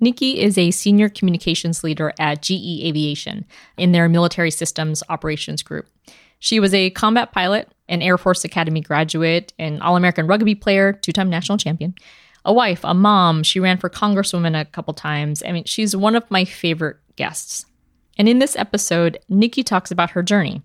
Nikki is a senior communications leader at GE Aviation in their military systems operations group. She was a combat pilot, an Air Force Academy graduate, an All American rugby player, two time national champion, a wife, a mom. She ran for congresswoman a couple times. I mean, she's one of my favorite guests. And in this episode, Nikki talks about her journey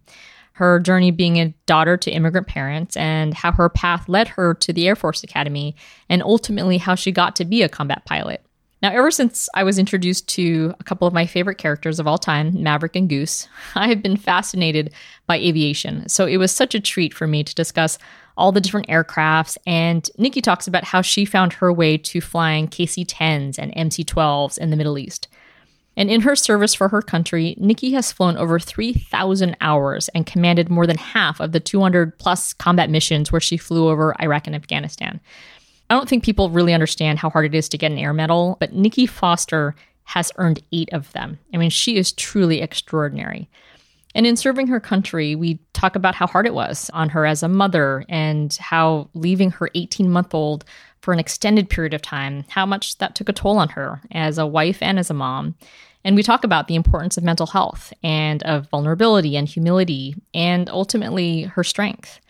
her journey being a daughter to immigrant parents and how her path led her to the Air Force Academy and ultimately how she got to be a combat pilot. Now, ever since I was introduced to a couple of my favorite characters of all time, Maverick and Goose, I have been fascinated by aviation. So it was such a treat for me to discuss all the different aircrafts. And Nikki talks about how she found her way to flying KC 10s and MC 12s in the Middle East. And in her service for her country, Nikki has flown over 3,000 hours and commanded more than half of the 200 plus combat missions where she flew over Iraq and Afghanistan. I don't think people really understand how hard it is to get an air medal, but Nikki Foster has earned eight of them. I mean, she is truly extraordinary. And in serving her country, we talk about how hard it was on her as a mother and how leaving her 18 month old for an extended period of time, how much that took a toll on her as a wife and as a mom. And we talk about the importance of mental health and of vulnerability and humility and ultimately her strength.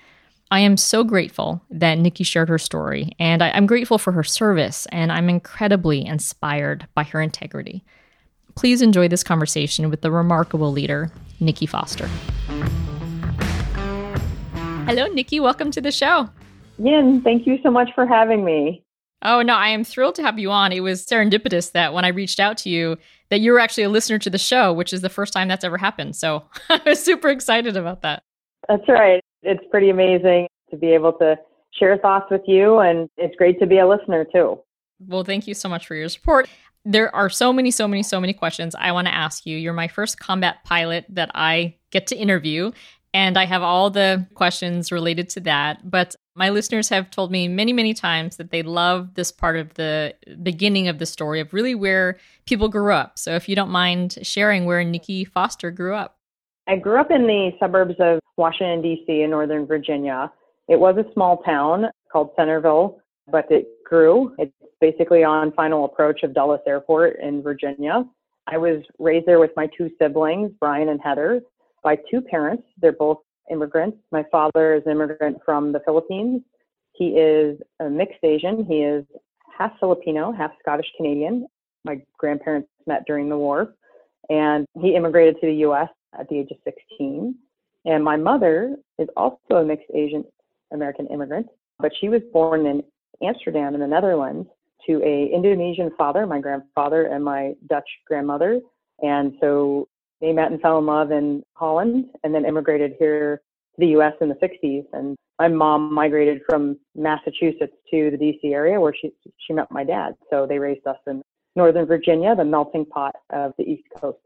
I am so grateful that Nikki shared her story, and I, am grateful for her service, and I'm incredibly inspired by her integrity. Please enjoy this conversation with the remarkable leader, Nikki Foster. Hello, Nikki. Welcome to the show. Yin, thank you so much for having me. Oh, no, I am thrilled to have you on. It was serendipitous that when I reached out to you, that you were actually a listener to the show, which is the first time that's ever happened. So I was super excited about that. That's right. It's pretty amazing to be able to share thoughts with you, and it's great to be a listener too. Well, thank you so much for your support. There are so many, so many, so many questions I want to ask you. You're my first combat pilot that I get to interview. And I have all the questions related to that. But my listeners have told me many, many times that they love this part of the beginning of the story of really where people grew up. So if you don't mind sharing where Nikki Foster grew up. I grew up in the suburbs of Washington, D.C., in Northern Virginia. It was a small town called Centreville, but it grew. It's basically on final approach of Dulles Airport in Virginia. I was raised there with my two siblings, Brian and Heather by two parents. They're both immigrants. My father is an immigrant from the Philippines. He is a mixed Asian. He is half Filipino, half Scottish Canadian. My grandparents met during the war. And he immigrated to the US at the age of 16. And my mother is also a mixed Asian American immigrant, but she was born in Amsterdam in the Netherlands to a Indonesian father, my grandfather, and my Dutch grandmother. And so they met and fell in love in Holland and then immigrated here to the US in the 60s. And my mom migrated from Massachusetts to the DC area where she, she met my dad. So they raised us in Northern Virginia, the melting pot of the East Coast.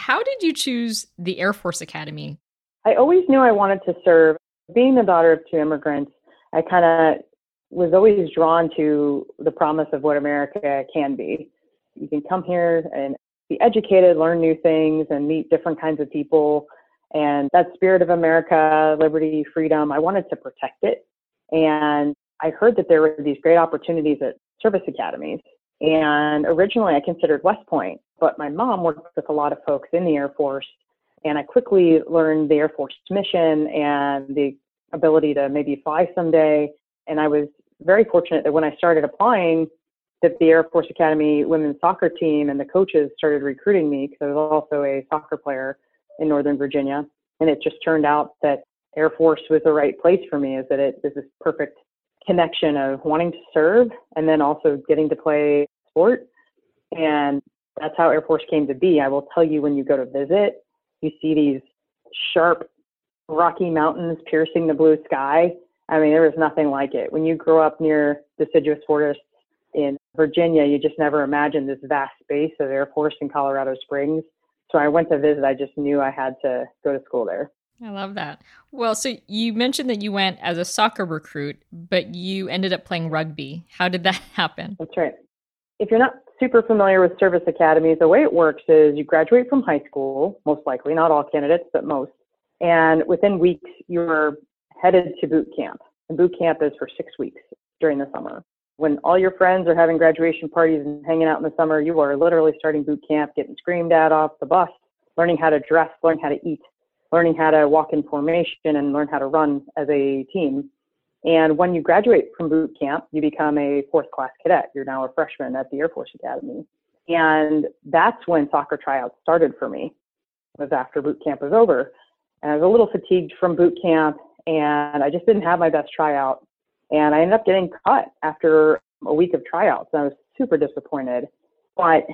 How did you choose the Air Force Academy? I always knew I wanted to serve. Being the daughter of two immigrants, I kind of was always drawn to the promise of what America can be. You can come here and be educated, learn new things, and meet different kinds of people. And that spirit of America, liberty, freedom, I wanted to protect it. And I heard that there were these great opportunities at service academies. And originally I considered West Point, but my mom worked with a lot of folks in the Air Force. And I quickly learned the Air Force mission and the ability to maybe fly someday. And I was very fortunate that when I started applying, that the Air Force Academy women's soccer team and the coaches started recruiting me because I was also a soccer player in Northern Virginia. And it just turned out that Air Force was the right place for me is that it is this perfect connection of wanting to serve and then also getting to play sport. And that's how Air Force came to be. I will tell you when you go to visit, you see these sharp rocky mountains piercing the blue sky. I mean, there was nothing like it. When you grow up near deciduous forests in Virginia, you just never imagined this vast space of Air Force in Colorado Springs. So I went to visit. I just knew I had to go to school there. I love that. Well, so you mentioned that you went as a soccer recruit, but you ended up playing rugby. How did that happen? That's right. If you're not super familiar with service academies, the way it works is you graduate from high school, most likely, not all candidates, but most. And within weeks, you're headed to boot camp. And boot camp is for six weeks during the summer. When all your friends are having graduation parties and hanging out in the summer, you are literally starting boot camp, getting screamed at off the bus, learning how to dress, learning how to eat, learning how to walk in formation and learn how to run as a team. And when you graduate from boot camp, you become a fourth class cadet. You're now a freshman at the Air Force Academy. And that's when soccer tryouts started for me, was after boot camp was over. And I was a little fatigued from boot camp and I just didn't have my best tryout. And I ended up getting cut after a week of tryouts. And I was super disappointed. But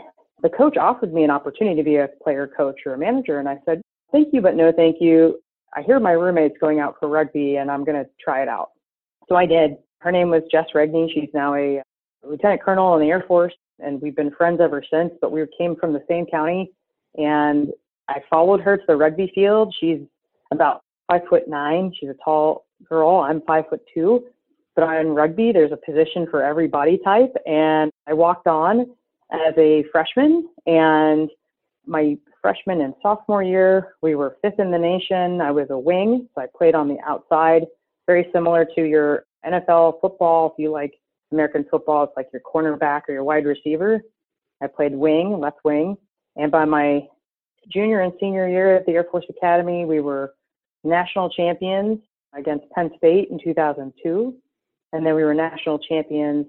the coach offered me an opportunity to be a player coach or a manager. And I said, thank you, but no thank you. I hear my roommate's going out for rugby and I'm going to try it out. So I did. Her name was Jess Regney. She's now a uh, lieutenant colonel in the Air Force, and we've been friends ever since. But we came from the same county, and I followed her to the rugby field. She's about five foot nine. She's a tall girl. I'm five foot two. But in rugby, there's a position for every body type, and I walked on as a freshman, and my freshman and sophomore year, we were fifth in the nation. I was a wing, so I played on the outside very similar to your NFL football. If you like American football, it's like your cornerback or your wide receiver. I played wing, left wing. And by my junior and senior year at the Air Force Academy, we were national champions against Penn State in 2002. And then we were national champions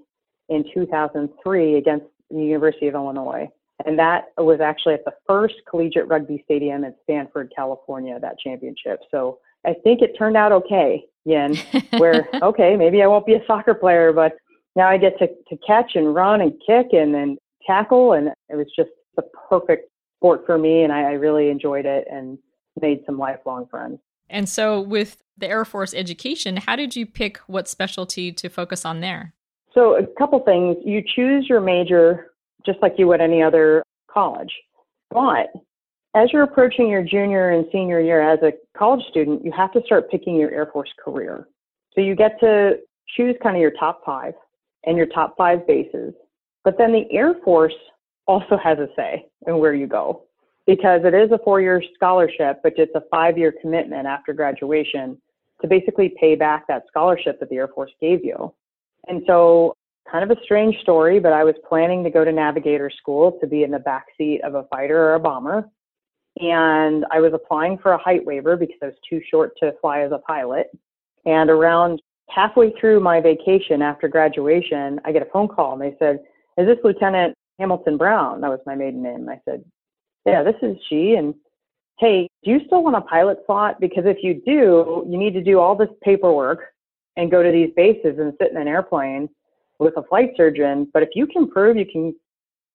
in 2003 against the University of Illinois. And that was actually at the first collegiate rugby stadium in Stanford, California, that championship. So I think it turned out okay, Yin, where, okay, maybe I won't be a soccer player, but now I get to, to catch and run and kick and then tackle. And it was just the perfect sport for me. And I, I really enjoyed it and made some lifelong friends. And so, with the Air Force education, how did you pick what specialty to focus on there? So, a couple things. You choose your major just like you would any other college. But as you're approaching your junior and senior year as a college student, you have to start picking your Air Force career. So you get to choose kind of your top five and your top five bases. But then the Air Force also has a say in where you go because it is a four year scholarship, but it's a five year commitment after graduation to basically pay back that scholarship that the Air Force gave you. And so, kind of a strange story, but I was planning to go to navigator school to be in the back seat of a fighter or a bomber and I was applying for a height waiver because I was too short to fly as a pilot. And around halfway through my vacation after graduation, I get a phone call and they said, Is this Lieutenant Hamilton Brown? That was my maiden name. I said, Yeah, this is she. And hey, do you still want a pilot slot? Because if you do, you need to do all this paperwork and go to these bases and sit in an airplane with a flight surgeon. But if you can prove you can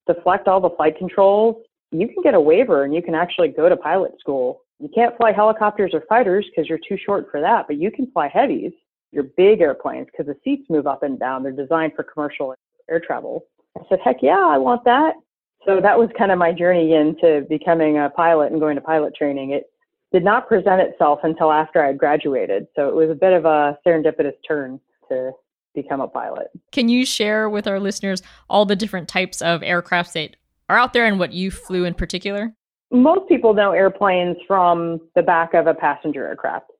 deflect all the flight controls you can get a waiver and you can actually go to pilot school. You can't fly helicopters or fighters because you're too short for that, but you can fly heavies, your big airplanes, because the seats move up and down. They're designed for commercial air travel. I said, heck yeah, I want that. So that was kind of my journey into becoming a pilot and going to pilot training. It did not present itself until after I had graduated. So it was a bit of a serendipitous turn to become a pilot. Can you share with our listeners all the different types of aircrafts that are out there and what you flew in particular? Most people know airplanes from the back of a passenger aircraft.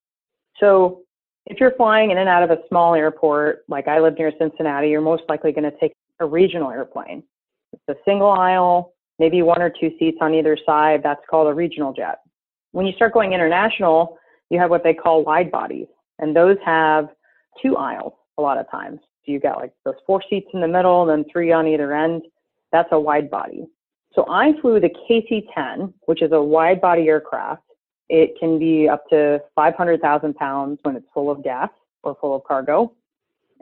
So if you're flying in and out of a small airport, like I live near Cincinnati, you're most likely going to take a regional airplane. It's a single aisle, maybe one or two seats on either side. That's called a regional jet. When you start going international, you have what they call wide bodies, and those have two aisles a lot of times. So you've got like those four seats in the middle and then three on either end. That's a wide body. So I flew the KC 10, which is a wide body aircraft. It can be up to 500,000 pounds when it's full of gas or full of cargo.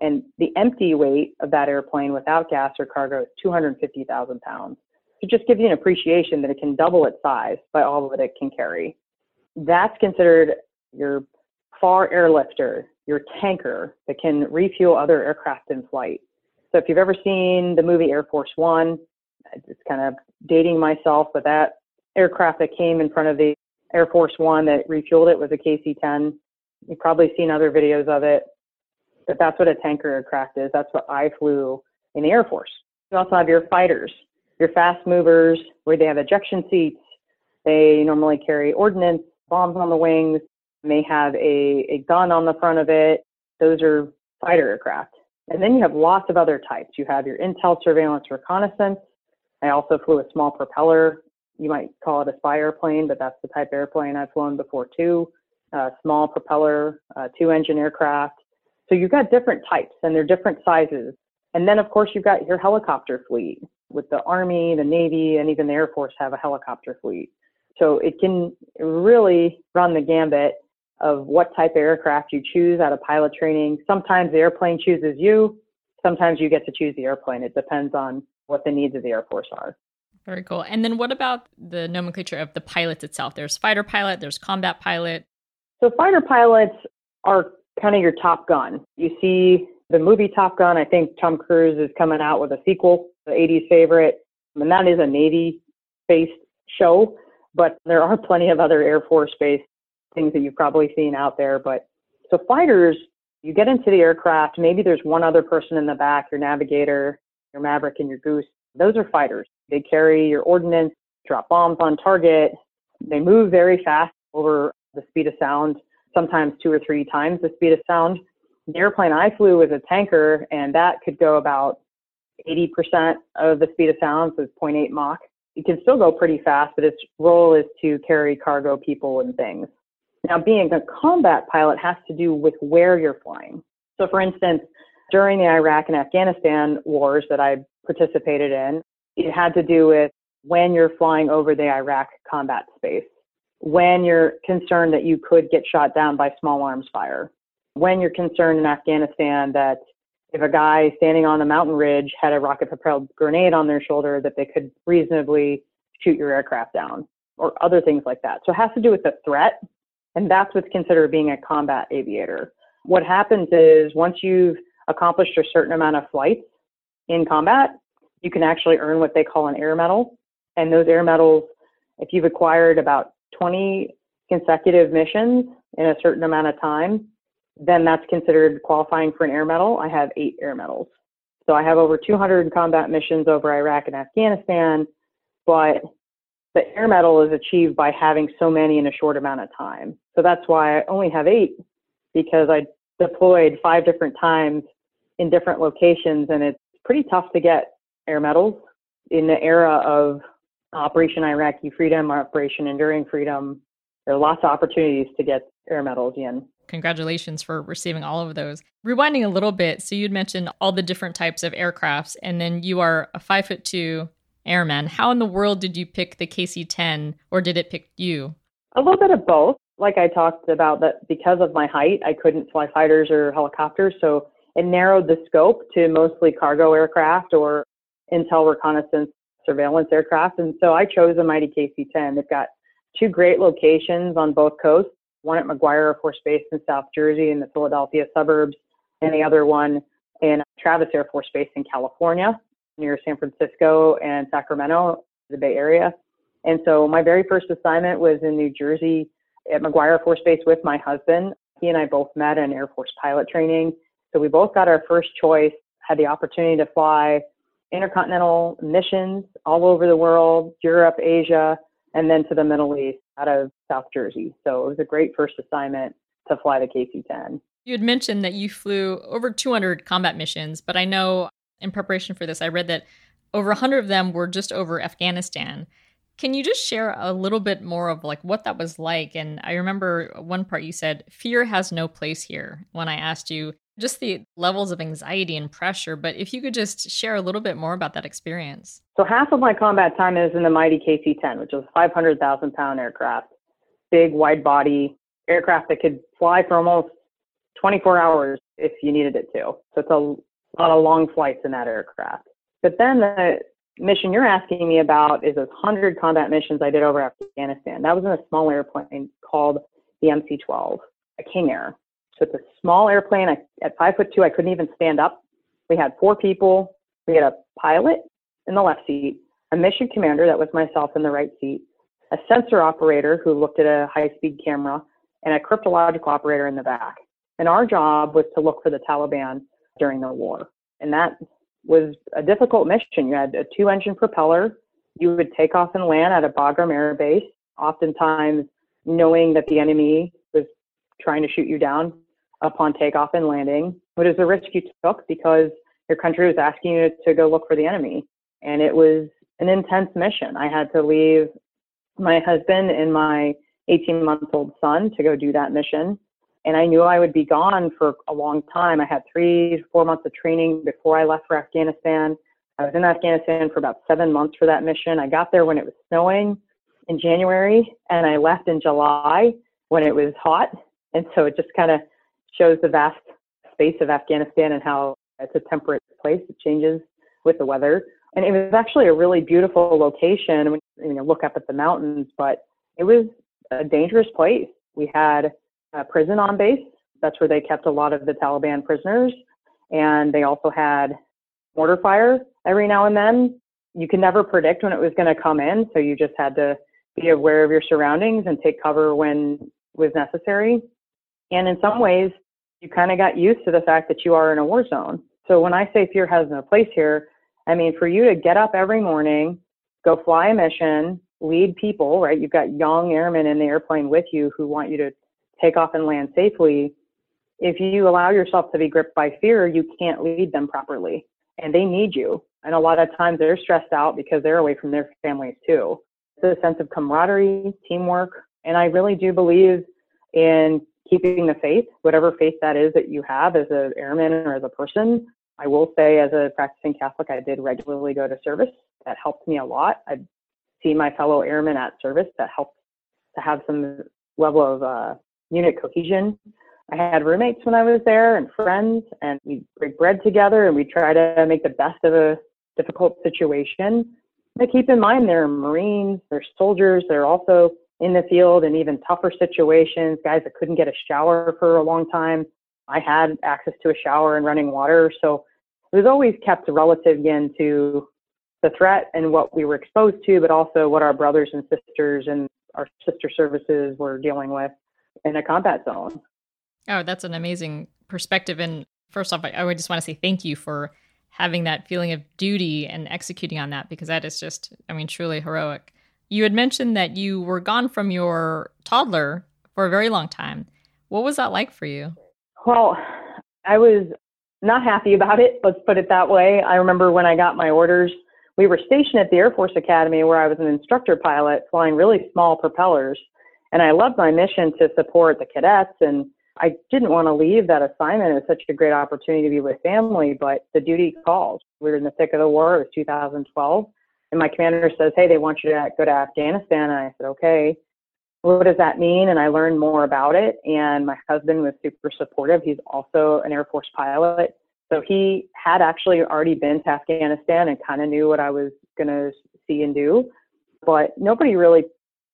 And the empty weight of that airplane without gas or cargo is 250,000 pounds. To just give you an appreciation that it can double its size by all that it can carry. That's considered your FAR airlifter, your tanker that can refuel other aircraft in flight. So if you've ever seen the movie Air Force One, it's kind of dating myself, but that aircraft that came in front of the Air Force One that refueled it was a KC-10. You've probably seen other videos of it, but that's what a tanker aircraft is. That's what I flew in the Air Force. You also have your fighters, your fast movers, where they have ejection seats. They normally carry ordnance, bombs on the wings, may have a, a gun on the front of it. Those are fighter aircraft. And then you have lots of other types. You have your intel surveillance reconnaissance. I also flew a small propeller. You might call it a spy airplane, but that's the type of airplane I've flown before too. Uh, small propeller, uh, two engine aircraft. So you've got different types and they're different sizes. And then of course you've got your helicopter fleet with the Army, the Navy, and even the Air Force have a helicopter fleet. So it can really run the gambit of what type of aircraft you choose out of pilot training. Sometimes the airplane chooses you. Sometimes you get to choose the airplane. It depends on what the needs of the Air Force are. Very cool. And then what about the nomenclature of the pilots itself? There's fighter pilot, there's combat pilot. So fighter pilots are kind of your top gun. You see the movie Top Gun. I think Tom Cruise is coming out with a sequel, the 80s favorite, and that is a Navy based show. But there are plenty of other Air Force based things that you've probably seen out there. But so fighters, you get into the aircraft, maybe there's one other person in the back, your navigator, your Maverick, and your Goose. Those are fighters. They carry your ordnance, drop bombs on target. They move very fast over the speed of sound, sometimes two or three times the speed of sound. The airplane I flew was a tanker, and that could go about 80% of the speed of sound, so it's 0.8 Mach. It can still go pretty fast, but its role is to carry cargo, people, and things. Now, being a combat pilot has to do with where you're flying. So, for instance, during the Iraq and Afghanistan wars that I participated in, it had to do with when you're flying over the Iraq combat space, when you're concerned that you could get shot down by small arms fire, when you're concerned in Afghanistan that if a guy standing on a mountain ridge had a rocket propelled grenade on their shoulder, that they could reasonably shoot your aircraft down or other things like that. So it has to do with the threat and that's what's considered being a combat aviator. What happens is once you've accomplished a certain amount of flights in combat, you can actually earn what they call an air medal. And those air medals, if you've acquired about 20 consecutive missions in a certain amount of time, then that's considered qualifying for an air medal. I have eight air medals. So I have over 200 combat missions over Iraq and Afghanistan, but the air medal is achieved by having so many in a short amount of time. So that's why I only have eight because I deployed five different times in different locations and it's pretty tough to get air medals in the era of Operation Iraqi Freedom, Operation Enduring Freedom. There are lots of opportunities to get air medals in. Congratulations for receiving all of those. Rewinding a little bit, so you'd mentioned all the different types of aircrafts, and then you are a five foot two airman. How in the world did you pick the KC 10 or did it pick you? A little bit of both. Like I talked about, that because of my height, I couldn't fly fighters or helicopters. So it narrowed the scope to mostly cargo aircraft or intel reconnaissance surveillance aircraft. And so I chose a Mighty KC 10. They've got two great locations on both coasts one at McGuire Air Force Base in South Jersey in the Philadelphia suburbs, and the other one in Travis Air Force Base in California near San Francisco and Sacramento, the Bay Area. And so my very first assignment was in New Jersey at McGuire Air Force Base with my husband. He and I both met in Air Force pilot training. So we both got our first choice, had the opportunity to fly intercontinental missions all over the world, Europe, Asia, and then to the Middle East out of South Jersey. So it was a great first assignment to fly the KC 10. You had mentioned that you flew over 200 combat missions, but I know in preparation for this, I read that over 100 of them were just over Afghanistan. Can you just share a little bit more of like what that was like? And I remember one part you said, fear has no place here when I asked you just the levels of anxiety and pressure. But if you could just share a little bit more about that experience. So half of my combat time is in the mighty KC 10, which is a 500,000 pound aircraft. big wide body aircraft that could fly for almost 24 hours if you needed it to. So it's a lot of long flights in that aircraft. But then the mission you're asking me about is those 100 combat missions I did over Afghanistan. That was in a small airplane called the MC-12, a King Air. It's a small airplane. I, at five foot two, I couldn't even stand up. We had four people. We had a pilot in the left seat, a mission commander that was myself in the right seat, a sensor operator who looked at a high speed camera, and a cryptological operator in the back. And our job was to look for the Taliban during the war. And that was a difficult mission. You had a two engine propeller. You would take off and land at a Bagram air base, oftentimes knowing that the enemy was trying to shoot you down upon takeoff and landing. It was a risk you took because your country was asking you to go look for the enemy. And it was an intense mission. I had to leave my husband and my 18 month old son to go do that mission. And I knew I would be gone for a long time. I had three, four months of training before I left for Afghanistan. I was in Afghanistan for about seven months for that mission. I got there when it was snowing in January and I left in July when it was hot. And so it just kind of shows the vast space of Afghanistan and how it's a temperate place. It changes with the weather. And it was actually a really beautiful location when you know, look up at the mountains, but it was a dangerous place. We had a prison on base. That's where they kept a lot of the Taliban prisoners. And they also had mortar fire every now and then. You can never predict when it was going to come in, so you just had to be aware of your surroundings and take cover when was necessary. And in some ways, you kind of got used to the fact that you are in a war zone. So when I say fear has no place here, I mean for you to get up every morning, go fly a mission, lead people, right? You've got young airmen in the airplane with you who want you to take off and land safely. If you allow yourself to be gripped by fear, you can't lead them properly and they need you. And a lot of times they're stressed out because they're away from their families too. It's a sense of camaraderie, teamwork. And I really do believe in keeping the faith, whatever faith that is that you have as an airman or as a person. I will say, as a practicing Catholic, I did regularly go to service. That helped me a lot. I'd see my fellow airmen at service. That helped to have some level of uh, unit cohesion. I had roommates when I was there and friends, and we break bread together and we try to make the best of a difficult situation. But keep in mind, they're Marines, they're soldiers, they're also in the field in even tougher situations, guys that couldn't get a shower for a long time. I had access to a shower and running water. So it was always kept relative again to the threat and what we were exposed to, but also what our brothers and sisters and our sister services were dealing with in a combat zone. Oh, that's an amazing perspective. And first off, I, I just want to say thank you for having that feeling of duty and executing on that because that is just, I mean, truly heroic. You had mentioned that you were gone from your toddler for a very long time. What was that like for you? Well, I was not happy about it, let's put it that way. I remember when I got my orders, we were stationed at the Air Force Academy where I was an instructor pilot flying really small propellers. And I loved my mission to support the cadets and I didn't want to leave that assignment. It was such a great opportunity to be with family, but the duty calls. We were in the thick of the war. It was 2012. And my commander says, Hey, they want you to go to Afghanistan. And I said, Okay, what does that mean? And I learned more about it. And my husband was super supportive. He's also an Air Force pilot. So he had actually already been to Afghanistan and kind of knew what I was going to see and do. But nobody really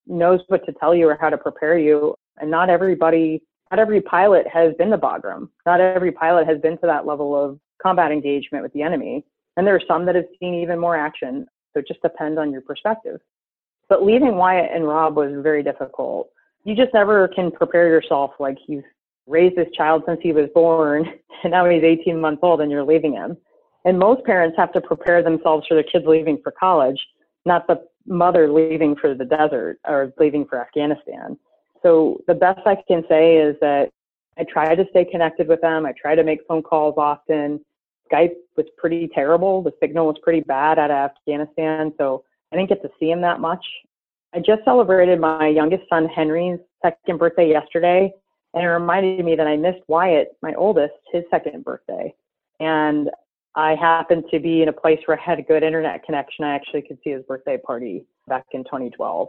knows what to tell you or how to prepare you. And not everybody, not every pilot has been to Bagram. Not every pilot has been to that level of combat engagement with the enemy. And there are some that have seen even more action. So it just depends on your perspective. But leaving Wyatt and Rob was very difficult. You just never can prepare yourself like you've raised this child since he was born and now he's 18 months old and you're leaving him. And most parents have to prepare themselves for their kids leaving for college, not the mother leaving for the desert or leaving for Afghanistan. So the best I can say is that I try to stay connected with them. I try to make phone calls often. Skype was pretty terrible. The signal was pretty bad out of Afghanistan, so I didn't get to see him that much. I just celebrated my youngest son Henry's second birthday yesterday, and it reminded me that I missed Wyatt, my oldest, his second birthday. And I happened to be in a place where I had a good internet connection. I actually could see his birthday party back in 2012.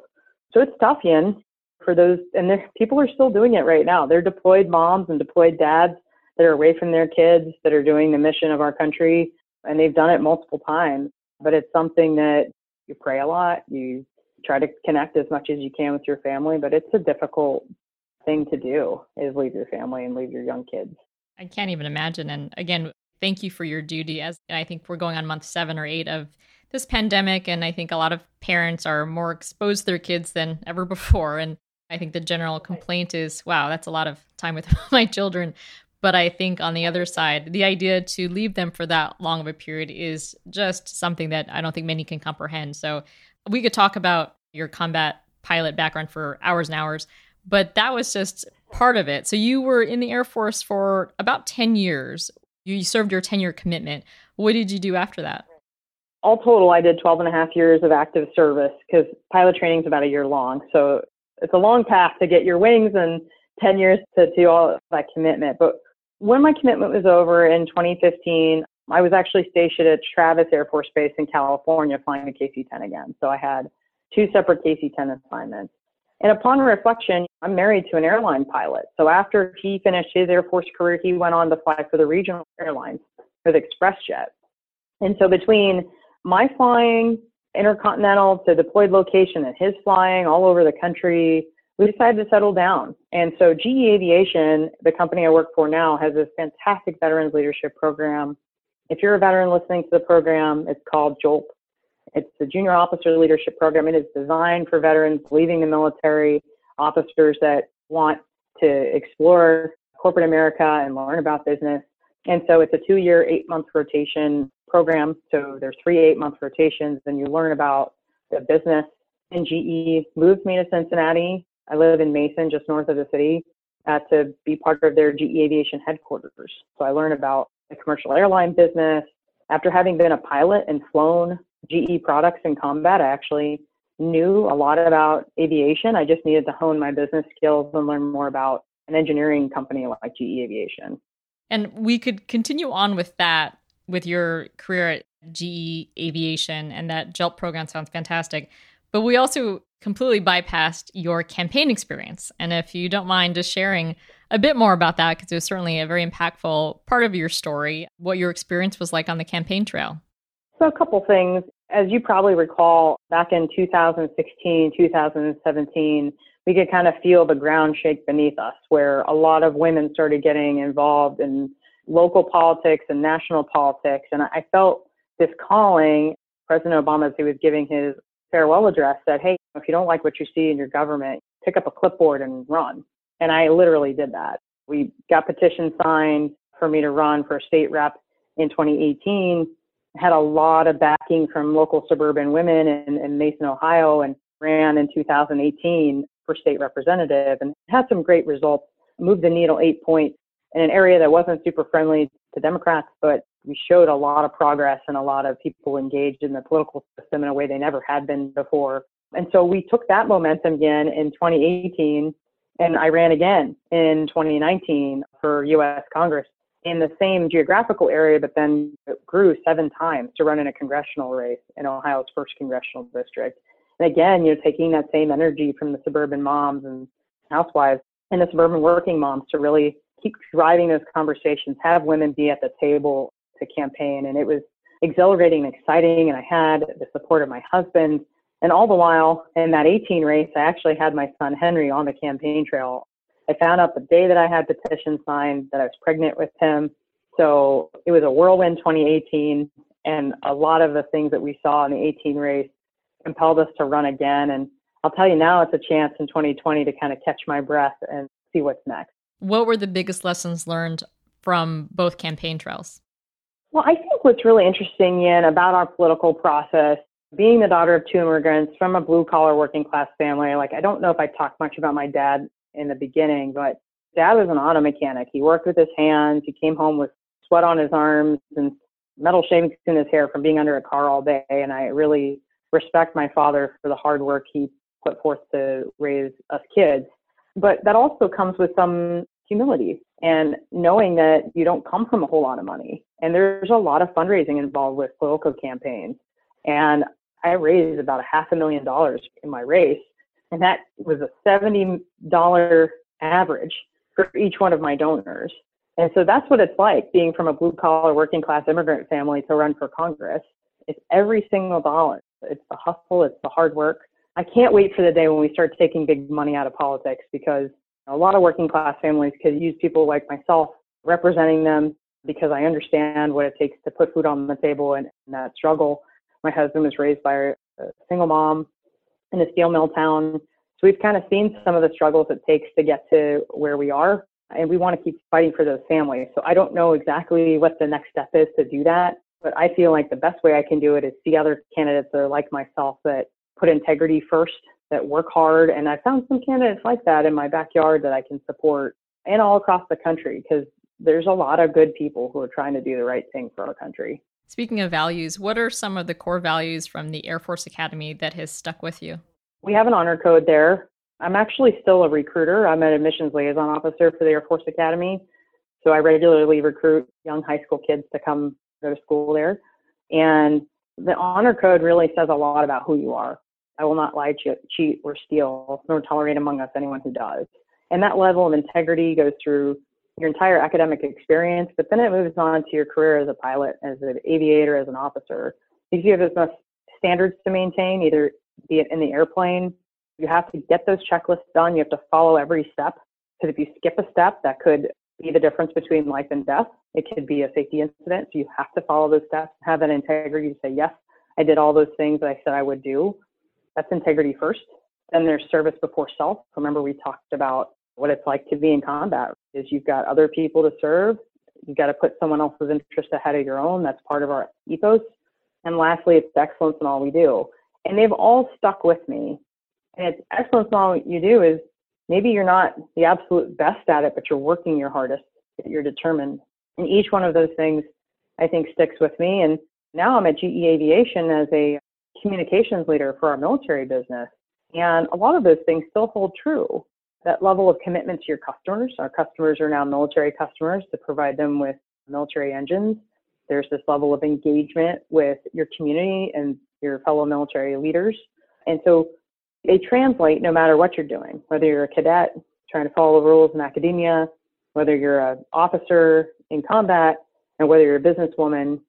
So it's tough, Yin. for those, and people are still doing it right now. They're deployed moms and deployed dads that are away from their kids that are doing the mission of our country, and they've done it multiple times. But it's something that you pray a lot, you try to connect as much as you can with your family, but it's a difficult thing to do is leave your family and leave your young kids. I can't even imagine. And again, thank you for your duty as I think we're going on month seven or eight of this pandemic. And I think a lot of parents are more exposed to their kids than ever before. And I think the general complaint is, wow, that's a lot of time with my children. But I think on the other side, the idea to leave them for that long of a period is just something that I don't think many can comprehend. So we could talk about your combat pilot background for hours and hours, but that was just part of it. So you were in the Air Force for about 10 years. You served your 10 year commitment. What did you do after that? All total, I did 12 and a half years of active service because pilot training is about a year long. So it's a long path to get your wings and 10 years to do all that commitment. But when my commitment was over in 2015, I was actually stationed at Travis Air Force Base in California flying a KC 10 again. So I had two separate KC 10 assignments. And upon reflection, I'm married to an airline pilot. So after he finished his Air Force career, he went on to fly for the regional airlines with ExpressJet. And so between my flying intercontinental to deployed location and his flying all over the country, we decided to settle down. And so GE Aviation, the company I work for now, has this fantastic veterans leadership program. If you're a veteran listening to the program, it's called JOLT. It's the Junior Officer Leadership Program. It is designed for veterans leaving the military, officers that want to explore corporate America and learn about business. And so it's a two year, eight month rotation program. So there's three eight month rotations, and you learn about the business. And GE moved me to Cincinnati. I live in Mason, just north of the city, uh, to be part of their GE Aviation headquarters. So I learned about the commercial airline business. After having been a pilot and flown GE products in combat. I actually knew a lot about aviation. I just needed to hone my business skills and learn more about an engineering company like GE Aviation. And we could continue on with that with your career at GE Aviation, and that JOLT program sounds fantastic. But we also completely bypassed your campaign experience. And if you don't mind just sharing a bit more about that, because it was certainly a very impactful part of your story, what your experience was like on the campaign trail. So, a couple things. As you probably recall, back in 2016, 2017, we could kind of feel the ground shake beneath us, where a lot of women started getting involved in local politics and national politics. And I felt this calling. President Obama, as he was giving his farewell address, said, Hey, if you don't like what you see in your government, pick up a clipboard and run. And I literally did that. We got petitions signed for me to run for state rep in 2018 had a lot of backing from local suburban women in, in Mason, Ohio, and ran in 2018 for state representative and had some great results. Moved the needle eight points in an area that wasn't super friendly to Democrats, but we showed a lot of progress and a lot of people engaged in the political system in a way they never had been before. And so we took that momentum again in 2018 and I ran again in 2019 for US Congress in the same geographical area, but then grew seven times to run in a congressional race in Ohio's first congressional district. And again, you're taking that same energy from the suburban moms and housewives and the suburban working moms to really keep driving those conversations, have women be at the table to campaign. And it was exhilarating and exciting. And I had the support of my husband. And all the while in that 18 race, I actually had my son Henry on the campaign trail I found out the day that I had petition signed that I was pregnant with him. So it was a whirlwind 2018, and a lot of the things that we saw in the 18 race compelled us to run again. And I'll tell you now, it's a chance in 2020 to kind of catch my breath and see what's next. What were the biggest lessons learned from both campaign trails? Well, I think what's really interesting, Yin, about our political process, being the daughter of two immigrants from a blue collar working class family, like I don't know if I talked much about my dad in the beginning, but dad was an auto mechanic. He worked with his hands. He came home with sweat on his arms and metal shavings in his hair from being under a car all day. And I really respect my father for the hard work he put forth to raise us kids. But that also comes with some humility and knowing that you don't come from a whole lot of money. And there's a lot of fundraising involved with political campaigns. And I raised about a half a million dollars in my race And that was a $70 average for each one of my donors. And so that's what it's like being from a blue collar working class immigrant family to run for Congress. It's every single dollar. It's the hustle, it's the hard work. I can't wait for the day when we start taking big money out of politics because a lot of working class families could use people like myself representing them because I understand what it takes to put food on the table and, and that struggle. My husband was raised by a single mom in a steel mill town. So we've kind of seen some of the struggles it takes to get to where we are. And we want to keep fighting for those families. So I don't know exactly what the next step is to do that. But I feel like the best way I can do it is see other candidates that are like myself that put integrity first, that work hard. And I found some candidates like that in my backyard that I can support and all across the country because there's a lot of good people who are trying to do the right thing for our country. Speaking of values, what are some of the core values from the Air Force Academy that has stuck with you? We have an honor code there. I'm actually still a recruiter. I'm an admissions liaison officer for the Air Force Academy. So I regularly recruit young high school kids to come go to school there. And the honor code really says a lot about who you are. I will not lie, cheat, or steal, nor tolerate among us anyone who does. And that level of integrity goes through your entire academic experience, but then it moves on to your career as a pilot, as an aviator, as an officer. Because you have enough standards to maintain, either be it in the airplane, you have to get those checklists done. You have to follow every step. Because if you skip a step, that could be the difference between life and death. It could be a safety incident. So you have to follow those steps, have that integrity to say, yes, I did all those things that I said I would do. That's integrity first. Then there's service before self. Remember, we talked about what it's like to be in combat is you've got other people to serve. You've got to put someone else's interest ahead of your own. That's part of our ethos. And lastly, it's excellence in all we do. And they've all stuck with me. And it's excellence in all you do is maybe you're not the absolute best at it, but you're working your hardest, you're determined. And each one of those things, I think, sticks with me. And now I'm at GE Aviation as a communications leader for our military business. And a lot of those things still hold true. That level of commitment to your customers. Our customers are now military customers to provide them with military engines. There's this level of engagement with your community and your fellow military leaders. And so they translate no matter what you're doing, whether you're a cadet trying to follow the rules in academia, whether you're an officer in combat, and whether you're a businesswoman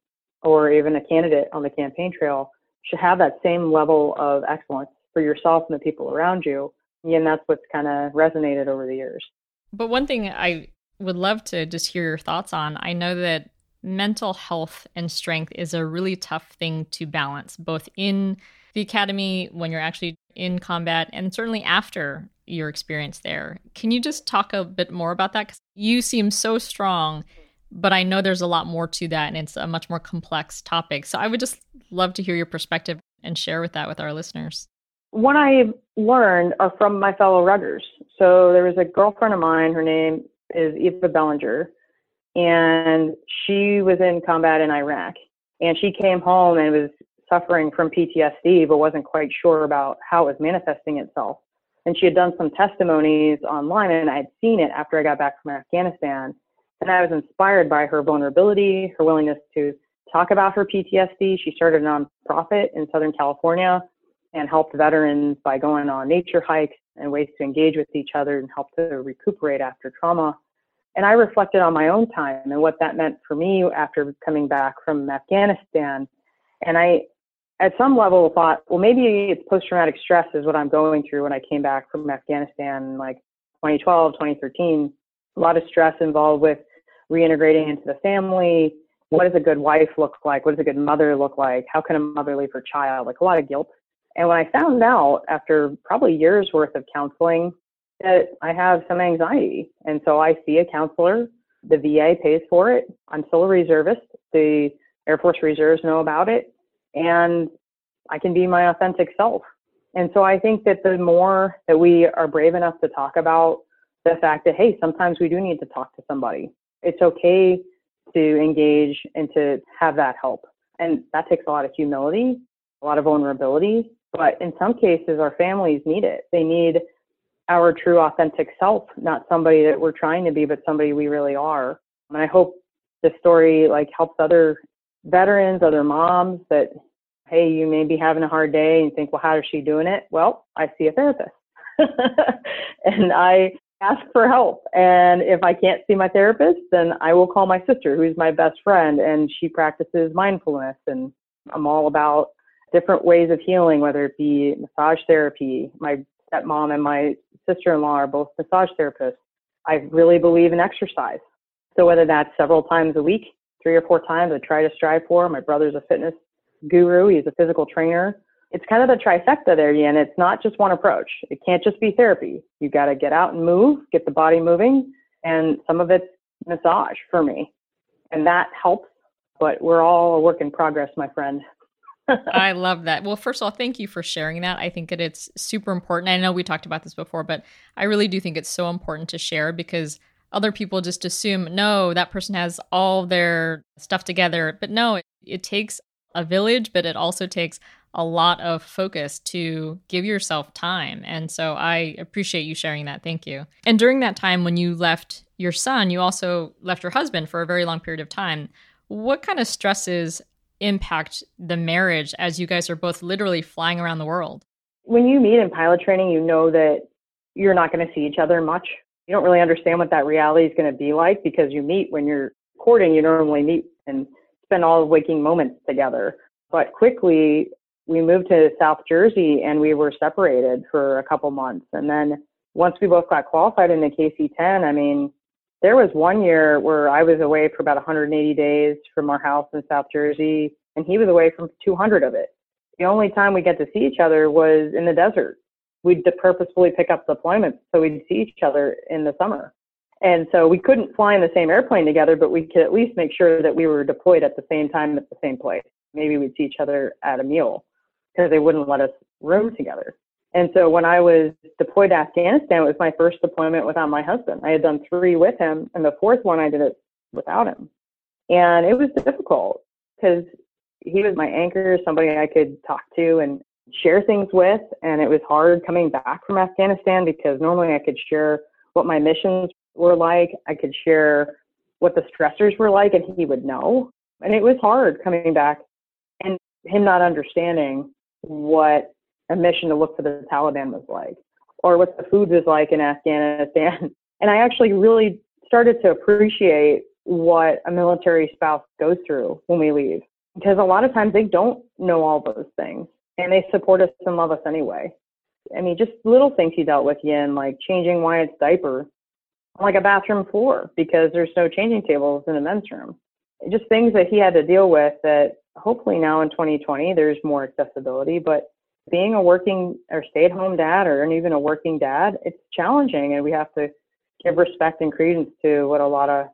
or even a candidate on the campaign trail, should have that same level of excellence for yourself and the people around you. And that's what's kind of resonated over the years. But one thing I would love to just hear your thoughts on I know that mental health and strength is a really tough thing to balance, both in the academy when you're actually in combat and certainly after your experience there. Can you just talk a bit more about that? Because you seem so strong, but I know there's a lot more to that and it's a much more complex topic. So I would just love to hear your perspective and share with that with our listeners. What I learned are from my fellow ruggers. So there was a girlfriend of mine, her name is Eva Bellinger, and she was in combat in Iraq. And she came home and was suffering from PTSD, but wasn't quite sure about how it was manifesting itself. And she had done some testimonies online, and I had seen it after I got back from Afghanistan. And I was inspired by her vulnerability, her willingness to talk about her PTSD. She started a nonprofit in Southern California and helped veterans by going on nature hikes and ways to engage with each other and help to recuperate after trauma. And I reflected on my own time and what that meant for me after coming back from Afghanistan. And I at some level thought, well, maybe it's post traumatic stress is what I'm going through when I came back from Afghanistan, like 2012, 2013. A lot of stress involved with reintegrating into the family. What does a good wife look like? What does a good mother look like? How can a mother leave her child? Like a lot of guilt. And when I found out after probably years worth of counseling that I have some anxiety. And so I see a counselor. The VA pays for it. I'm still a reservist. The Air Force Reserves know about it and I can be my authentic self. And so I think that the more that we are brave enough to talk about the fact that, hey, sometimes we do need to talk to somebody, it's okay to engage and to have that help. And that takes a lot of humility, a lot of vulnerability. But in some cases, our families need it. They need our true authentic self, not somebody that we're trying to be, but somebody we really are. And I hope this story like helps other veterans, other moms that, hey, you may be having a hard day and think, well, how is she doing it? Well, I see a therapist. and I ask for help. And if I can't see my therapist, then I will call my sister, who's my best friend, and she practices mindfulness. And I'm all about different ways of healing, whether it be massage therapy. My stepmom and my sister in law are both massage therapists. I really believe in exercise. So whether that's several times a week, three or four times, I try to strive for. My brother's a fitness guru, he's a physical trainer. It's kind of the trifecta there, Yin. It's not just one approach. It can't just be therapy. You've got to get out and move, get the body moving, and some of it's massage for me. And that helps, but we're all a work in progress, my friend. I love that. Well, first of all, thank you for sharing that. I think that it's super important. I know we talked about this before, but I really do think it's so important to share because other people just assume, no, that person has all their stuff together. But no, it, it takes a village, but it also takes a lot of focus to give yourself time. And so I appreciate you sharing that. Thank you. And during that time when you left your son, you also left your husband for a very long period of time. What kind of stresses impact the marriage as you guys are both literally flying around the world? When you meet in pilot training, you know that you're not going to see each other much. You don't really understand what that reality is going to be like because you meet when you're courting, you normally meet and spend all waking moments together. But quickly, we moved to South Jersey and we were separated for a couple months. And then once we both got qualified in the KC 10, I mean, there was one year where I was away for about 180 days from our house in South Jersey, and he was away from 200 of it. The only time we get to see each other was in the desert. We'd purposefully pick up deployments so we'd see each other in the summer. And so we couldn't fly in the same airplane together, but we could at least make sure that we were deployed at the same time at the same place. Maybe we'd see each other at a meal because they wouldn't let us room together. And so when I was deployed to Afghanistan, it was my first deployment without my husband. I had done three with him, and the fourth one I did it without him. And it was difficult because he was my anchor, somebody I could talk to and share things with. And it was hard coming back from Afghanistan because normally I could share what my missions were like, I could share what the stressors were like, and he would know. And it was hard coming back and him not understanding what a mission to look for the Taliban was like, or what the food was like in Afghanistan. And I actually really started to appreciate what a military spouse goes through when we leave, because a lot of times they don't know all those things, and they support us and love us anyway. I mean, just little things he dealt with, Yin, like changing Wyatt's diaper on like a bathroom floor because there's no changing tables in a men's room. Just things that he had to deal with that hopefully now in 2020 there's more accessibility, but being a working or stay at home dad or even a working dad, it's challenging and we have to give respect and credence to what a lot of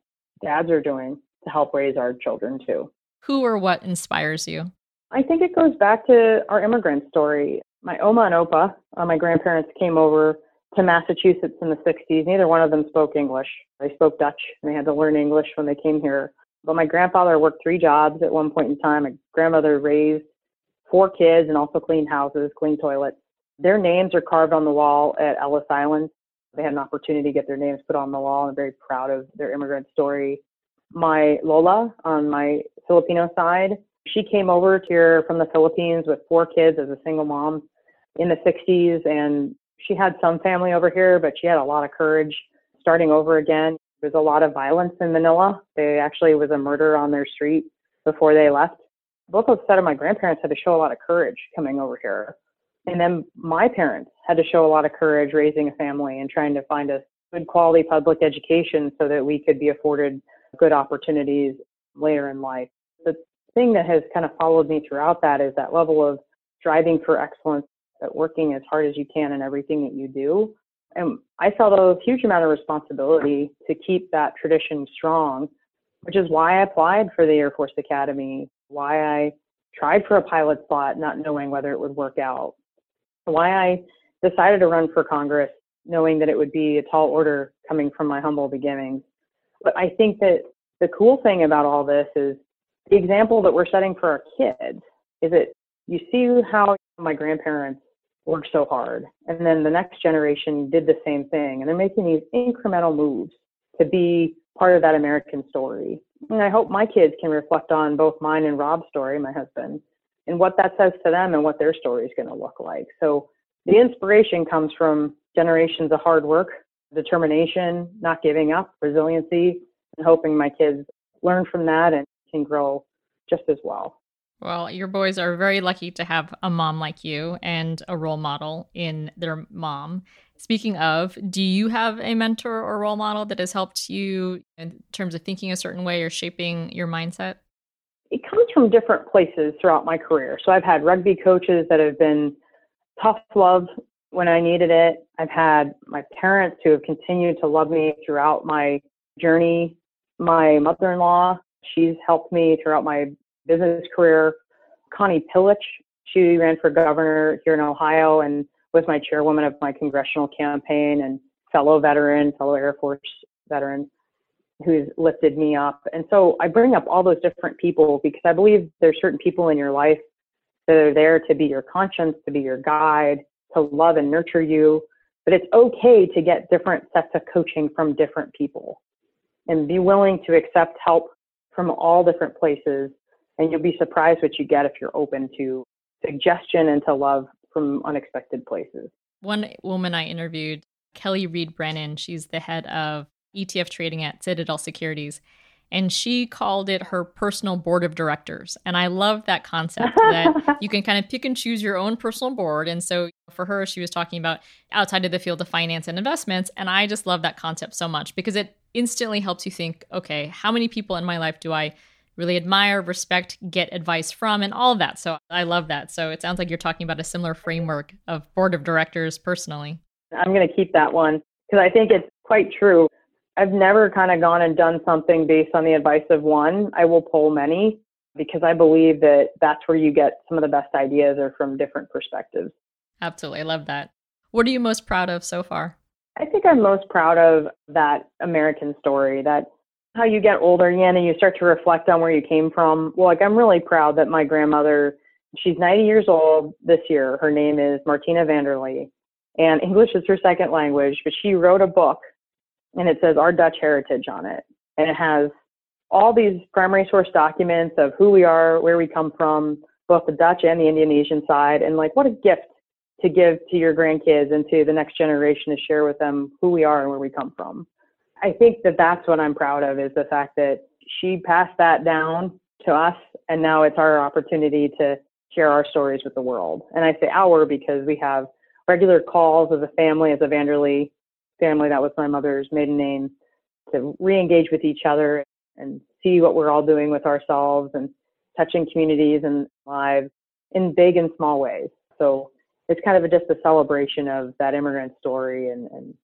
dads are doing to help raise our children too. Who or what inspires you? I think it goes back to our immigrant story. My Oma and Opa, uh, my grandparents came over to Massachusetts in the 60s. Neither one of them spoke English. They spoke Dutch and they had to learn English when they came here. But my grandfather worked three jobs at one point in time. My grandmother raised four kids and also cleaned houses, cleaned toilets. Their names are carved on the wall at Ellis Island. They had an opportunity to get their names put on the wall. I'm very proud of their immigrant story. My Lola on my Filipino side, she came over here from the Philippines with four kids as a single mom in the 60s. And she had some family over here, but she had a lot of courage starting over again. There's a lot of violence in Manila. They actually was a murder on their street before they left both of set of my grandparents had to show a lot of courage coming over here. And then my parents had to show a lot of courage raising a family and trying to find a good quality public education so that we could be afforded good opportunities later in life. The thing that has kind of followed me throughout that is that level of striving for excellence, that working as hard as you can in everything that you do. And I felt a huge amount of responsibility to keep that tradition strong, which is why I applied for the Air Force Academy why I tried for a pilot spot not knowing whether it would work out, why I decided to run for Congress knowing that it would be a tall order coming from my humble beginnings. But I think that the cool thing about all this is the example that we're setting for our kids is that you see how my grandparents worked so hard and then the next generation did the same thing and they're making these incremental moves to be part of that American story. And I hope my kids can reflect on both mine and Rob's story, my husband, and what that says to them and what their story is going to look like. So the inspiration comes from generations of hard work, determination, not giving up, resiliency, and hoping my kids learn from that and can grow just as well. Well, your boys are very lucky to have a mom like you and a role model in their mom. Speaking of, do you have a mentor or role model that has helped you in terms of thinking a certain way or shaping your mindset? It comes from different places throughout my career. So I've had rugby coaches that have been tough love when I needed it. I've had my parents who have continued to love me throughout my journey. My mother in law, she's helped me throughout my business career. Connie Pillich, she ran for governor here in Ohio and was my chairwoman of my congressional campaign and fellow veteran, fellow Air Force veteran who's lifted me up. And so I bring up all those different people because I believe there's certain people in your life that are there to be your conscience, to be your guide, to love and nurture you. But it's okay to get different sets of coaching from different people and be willing to accept help from all different places. And you'll be surprised what you get if you're open to suggestion and to love from unexpected places. One woman I interviewed, Kelly Reed Brennan, she's the head of ETF trading at Citadel Securities and she called it her personal board of directors. And I love that concept that you can kind of pick and choose your own personal board. And so for her, she was talking about outside of the field of finance and investments. And I just love that concept so much because it instantly helps you think, okay, how many people in my life do I really admire, respect, get advice from, and all of that. So I love that. So it sounds like you're talking about a similar framework of board of directors personally. I'm going to keep that one because I think it's quite true. I've never kind of gone and done something based on the advice of one. I will pull many because I believe that that's where you get some of the best ideas or from different perspectives. Absolutely. I love that. What are you most proud of so far? I think I'm most proud of that American story, that how you get older, again, and you start to reflect on where you came from. Well, like I'm really proud that my grandmother, she's 90 years old this year. Her name is Martina Vanderlee, and English is her second language, but she wrote a book and it says our Dutch heritage on it. And it has all these primary source documents of who we are, where we come from, both the Dutch and the Indonesian side. And like, what a gift to give to your grandkids and to the next generation to share with them who we are and where we come from. I think that that's what I'm proud of is the fact that she passed that down to us and now it's our opportunity to share our stories with the world. And I say our because we have regular calls as a family, as a Vanderlee family, that was my mother's maiden name, to re-engage with each other and see what we're all doing with ourselves and touching communities and lives in big and small ways. So it's kind of a, just a celebration of that immigrant story, and, and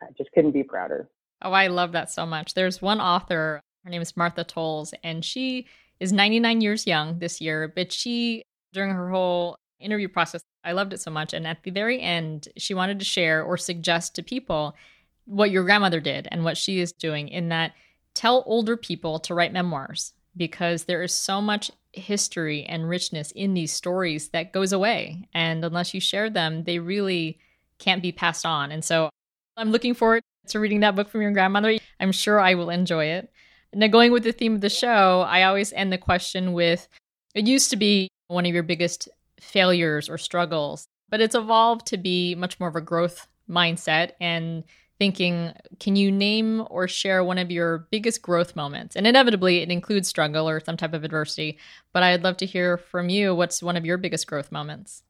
I just couldn't be prouder. Oh, I love that so much. There's one author, her name is Martha Towles, and she is 99 years young this year, but she, during her whole interview process, I loved it so much. And at the very end, she wanted to share or suggest to people what your grandmother did and what she is doing in that tell older people to write memoirs because there is so much history and richness in these stories that goes away. And unless you share them, they really can't be passed on. And so I'm looking forward to reading that book from your grandmother. I'm sure I will enjoy it. Now, going with the theme of the show, I always end the question with it used to be one of your biggest failures or struggles, but it's evolved to be much more of a growth mindset and thinking, can you name or share one of your biggest growth moments? And inevitably, it includes struggle or some type of adversity, but I'd love to hear from you what's one of your biggest growth moments?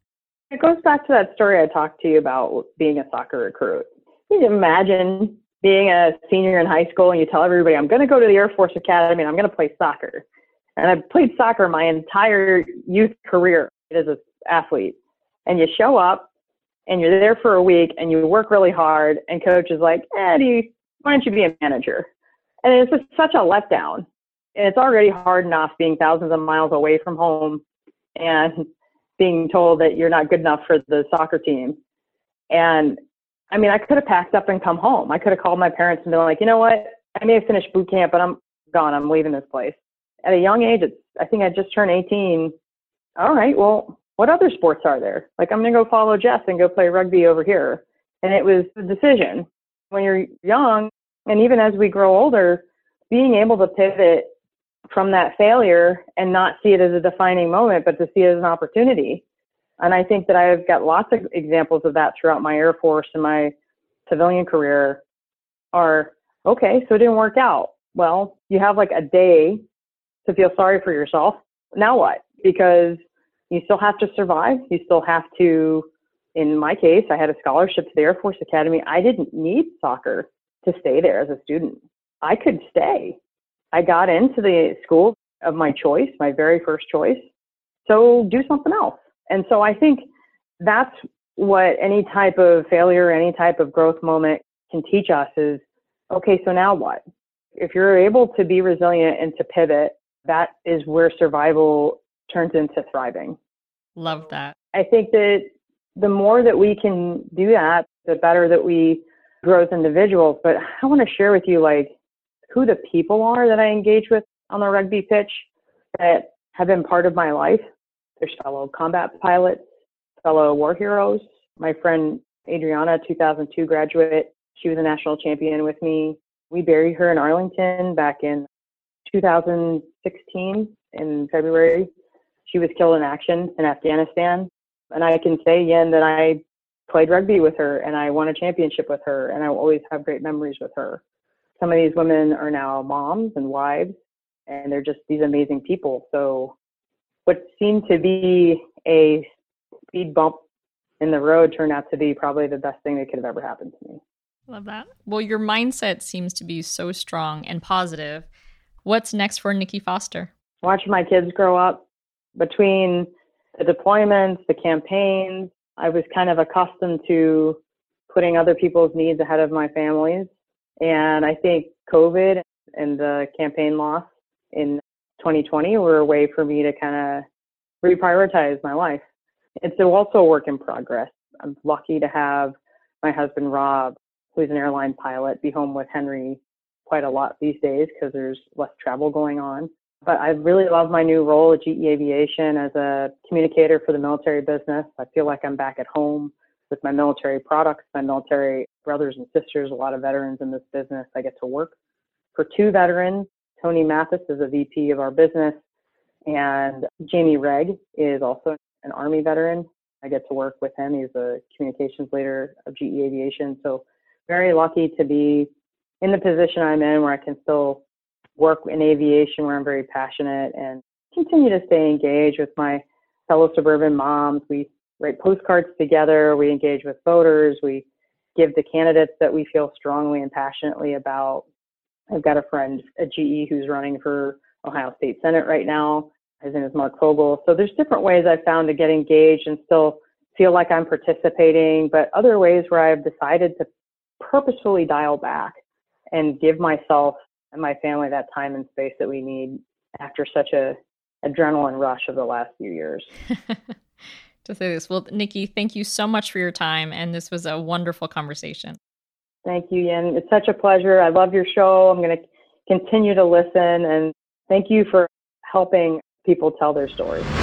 It goes back to that story I talked to you about being a soccer recruit. You imagine being a senior in high school and you tell everybody, I'm going to go to the Air Force Academy and I'm going to play soccer. And I've played soccer my entire youth career as an athlete. And you show up and you're there for a week and you work really hard and coach is like, you, why don't you be a manager? And it's just such a letdown. And it's already hard enough being thousands of miles away from home and being told that you're not good enough for the soccer team. And I mean, I could have packed up and come home. I could have called my parents and been like, you know what? I may have finished boot camp, but I'm gone. I'm leaving this place. At a young age, it's, I think I just turned 18 all right, well, what other sports are there? Like, I'm going to go follow Jess and go play rugby over here. And it was a decision. When you're young, and even as we grow older, being able to pivot from that failure and not see it as a defining moment, but to see it as an opportunity. And I think that I've got lots of examples of that throughout my Air Force and my civilian career are okay, so it didn't work out. Well, you have like a day to feel sorry for yourself. Now what? Because you still have to survive. You still have to, in my case, I had a scholarship to the Air Force Academy. I didn't need soccer to stay there as a student. I could stay. I got into the school of my choice, my very first choice. So do something else. And so I think that's what any type of failure, any type of growth moment can teach us is okay, so now what? If you're able to be resilient and to pivot, that is where survival turns into thriving. Love that. I think that the more that we can do that, the better that we grow as individuals. But I want to share with you like who the people are that I engage with on the rugby pitch that have been part of my life. There's fellow combat pilots, fellow war heroes. My friend Adriana, 2002 graduate, she was a national champion with me. We buried her in Arlington back in 2016 in February. She was killed in action in Afghanistan. And I can say, Yen, that I played rugby with her and I won a championship with her and I will always have great memories with her. Some of these women are now moms and wives and they're just these amazing people. So what seemed to be a speed bump in the road turned out to be probably the best thing that could have ever happened to me. Love that. Well, your mindset seems to be so strong and positive. What's next for Nikki Foster? Watch my kids grow up between the deployments, the campaigns. I was kind of accustomed to putting other people's needs ahead of my family's. And I think COVID and the campaign loss in 2020 were a way for me to kind of reprioritize my life. It's also a work in progress. I'm lucky to have my husband Rob who's an airline pilot, be home with Henry quite a lot these days because there's less travel going on. But I really love my new role at GE Aviation as a communicator for the military business. I feel like I'm back at home with my military products, my military brothers and sisters, a lot of veterans in this business. I get to work for two veterans. Tony Mathis is a VP of our business, and Jamie Reg is also an Army veteran. I get to work with him. He's a communications leader of GE Aviation. So very lucky to be in the position I'm in where I can still work in aviation where I'm very passionate and continue to stay engaged with my fellow suburban moms. We write postcards together, we engage with voters, we give the candidates that we feel strongly and passionately about. I've got a friend at GE who's running for Ohio State Senate right now. His name is Mark Fogel. So there's different ways I've found to get engaged and still feel like I'm participating, but other ways where I've decided to purposefully dial back and give myself and my family that time and space that we need after such a adrenaline rush of the last few years. to say this. Well, Nikki, thank you so much for your time. And this was a wonderful conversation. Thank you, Yin. It's such a pleasure. I love your show. I'm going to continue to listen. And thank you for helping people tell their stories.